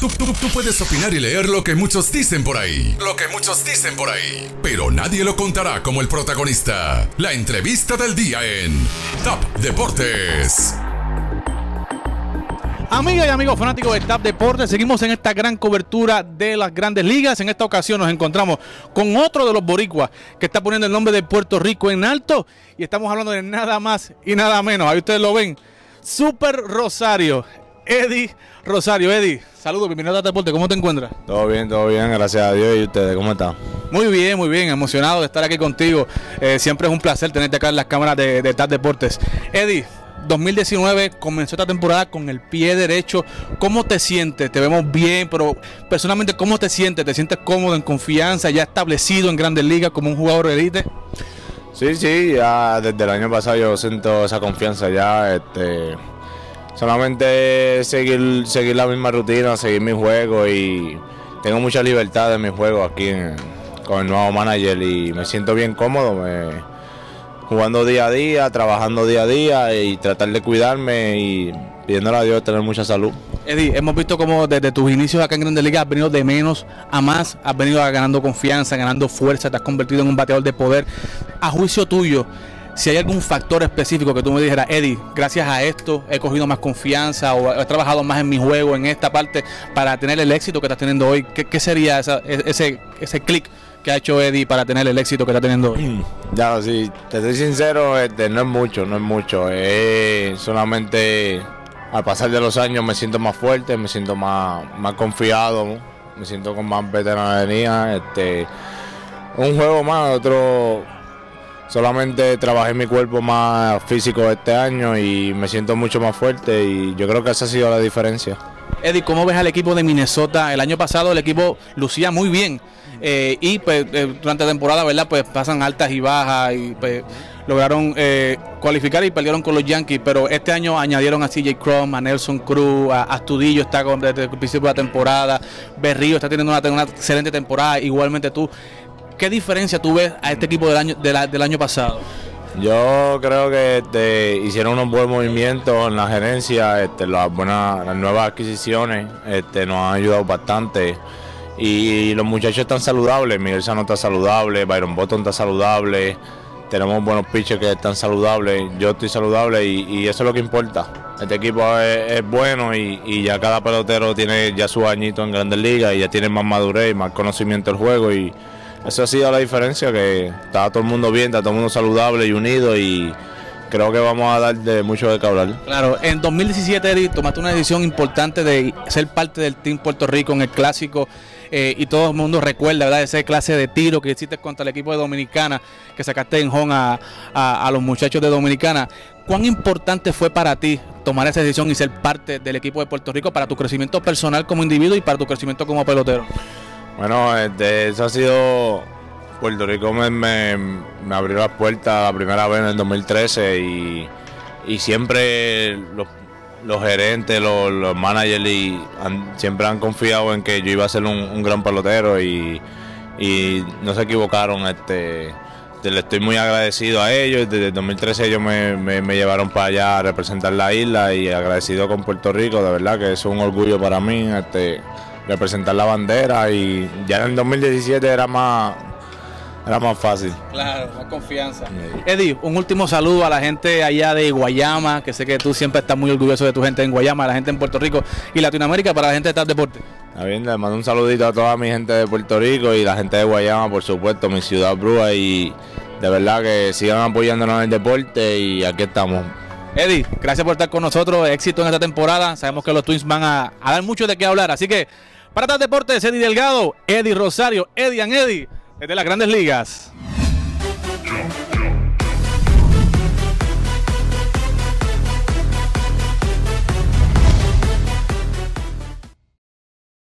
Tú, puedes opinar y leer lo que muchos dicen por ahí. Lo que muchos dicen por ahí. Pero nadie lo contará como el protagonista. La entrevista del día en Top Deportes. Amigas y amigos fanáticos de TAP Deportes, seguimos en esta gran cobertura de las grandes ligas. En esta ocasión nos encontramos con otro de los boricuas que está poniendo el nombre de Puerto Rico en alto. Y estamos hablando de nada más y nada menos. Ahí ustedes lo ven. Super Rosario. Eddie Rosario. Eddie, saludos, bienvenido a TAP Deportes. ¿Cómo te encuentras? Todo bien, todo bien, gracias a Dios. ¿Y ustedes cómo están? Muy bien, muy bien. Emocionado de estar aquí contigo. Eh, siempre es un placer tenerte acá en las cámaras de, de Deportes. Eddie, 2019 comenzó esta temporada con el pie derecho. ¿Cómo te sientes? Te vemos bien, pero personalmente, ¿cómo te sientes? ¿Te sientes cómodo, en confianza, ya establecido en Grandes Ligas como un jugador de élite? Sí, sí, ya desde el año pasado yo siento esa confianza ya. Este, solamente seguir, seguir la misma rutina, seguir mi juego y tengo mucha libertad en mi juego aquí en- con el nuevo manager y me siento bien cómodo. jugando día a día, trabajando día a día y tratar de cuidarme y pidiéndole a Dios tener mucha salud. Eddie, hemos visto como desde tus inicios acá en Grandes Ligas has venido de menos a más, has venido ganando confianza, ganando fuerza, te has convertido en un bateador de poder. A juicio tuyo, si hay algún factor específico que tú me dijeras, Eddie, gracias a esto he cogido más confianza o he trabajado más en mi juego, en esta parte, para tener el éxito que estás teniendo hoy, ¿qué, sería esa- e- ese, ese clic que ha hecho Eddie para tener el éxito que está teniendo hoy? Ya, sí, te soy sincero, este, no es mucho, no es mucho. Es solamente al pasar de los años me siento más fuerte, me siento más, más confiado, me siento con más veteranería. Este, un juego más, otro. Solamente trabajé mi cuerpo más físico este año y me siento mucho más fuerte y yo creo que esa ha sido la diferencia. Eddie, ¿cómo ves al equipo de Minnesota? El año pasado el equipo lucía muy bien eh, y pues eh, durante la temporada, ¿verdad? Pues pasan altas y bajas y pues lograron eh, cualificar y perdieron con los Yankees, pero este año añadieron a CJ Crum, a Nelson Cruz, a Astudillo está con, desde el principio de la temporada, Berrío está teniendo una excelente temporada, igualmente tú. ¿Qué diferencia tú ves a este equipo del año, del año pasado? Yo creo que este, hicieron unos buenos movimientos en la gerencia, este, las buenas, nuevas adquisiciones este, nos han ayudado bastante. Y los muchachos están saludables, Miguel Sano está saludable, Byron Button está saludable, tenemos buenos pitchers que están saludables, yo estoy saludable y, eso es lo que importa. Este equipo es, es bueno y, y ya cada pelotero tiene ya su añito en Grandes Ligas y ya tiene más madurez y más conocimiento del juego y eso ha sido la diferencia, que está todo el mundo bien, está todo el mundo saludable y unido y creo que vamos a dar de mucho de qué hablar. Claro, en 2017, Eddie, tomaste una decisión importante de ser parte del Team Puerto Rico en el clásico. eh, y todo el mundo recuerda, ¿verdad? Esa clase de tiro que hiciste contra el equipo de Dominicana, que sacaste en home a- a los muchachos de Dominicana. ¿Cuán importante fue para ti tomar esa decisión y ser parte del equipo de Puerto Rico para tu crecimiento personal como individuo y para tu crecimiento como pelotero? Bueno, este, eso ha sido. Puerto Rico me, me- abrió las puertas la primera vez en el 2013 y, y siempre los, los gerentes, los, los managers siempre han confiado en que yo iba a ser un, gran pelotero y, y no se equivocaron. Este, te- le estoy muy agradecido a ellos. Desde el 2013 ellos me, me- me llevaron para allá a representar la isla y agradecido con Puerto Rico. De verdad que es un orgullo para mí este, representar la bandera y ya en el 2017 era más, era más fácil. Claro, más confianza. Eddie, un último saludo a la gente allá de Guayama, que sé que tú siempre estás muy orgulloso de tu gente en Guayama, a la gente en Puerto Rico y Latinoamérica, para la gente de Tal Deporte. Está bien, le mando un saludito a toda mi gente de Puerto Rico y la gente de Guayama, por supuesto, mi ciudad Brúa y de verdad que sigan apoyándonos en el deporte y aquí estamos. Eddie, gracias por estar con nosotros, éxito en esta temporada, sabemos que los Twins van a, dar mucho de qué hablar, así que para Tal Deportes, Eddie Delgado, Eddie Rosario, Eddie and Eddie, desde las grandes ligas.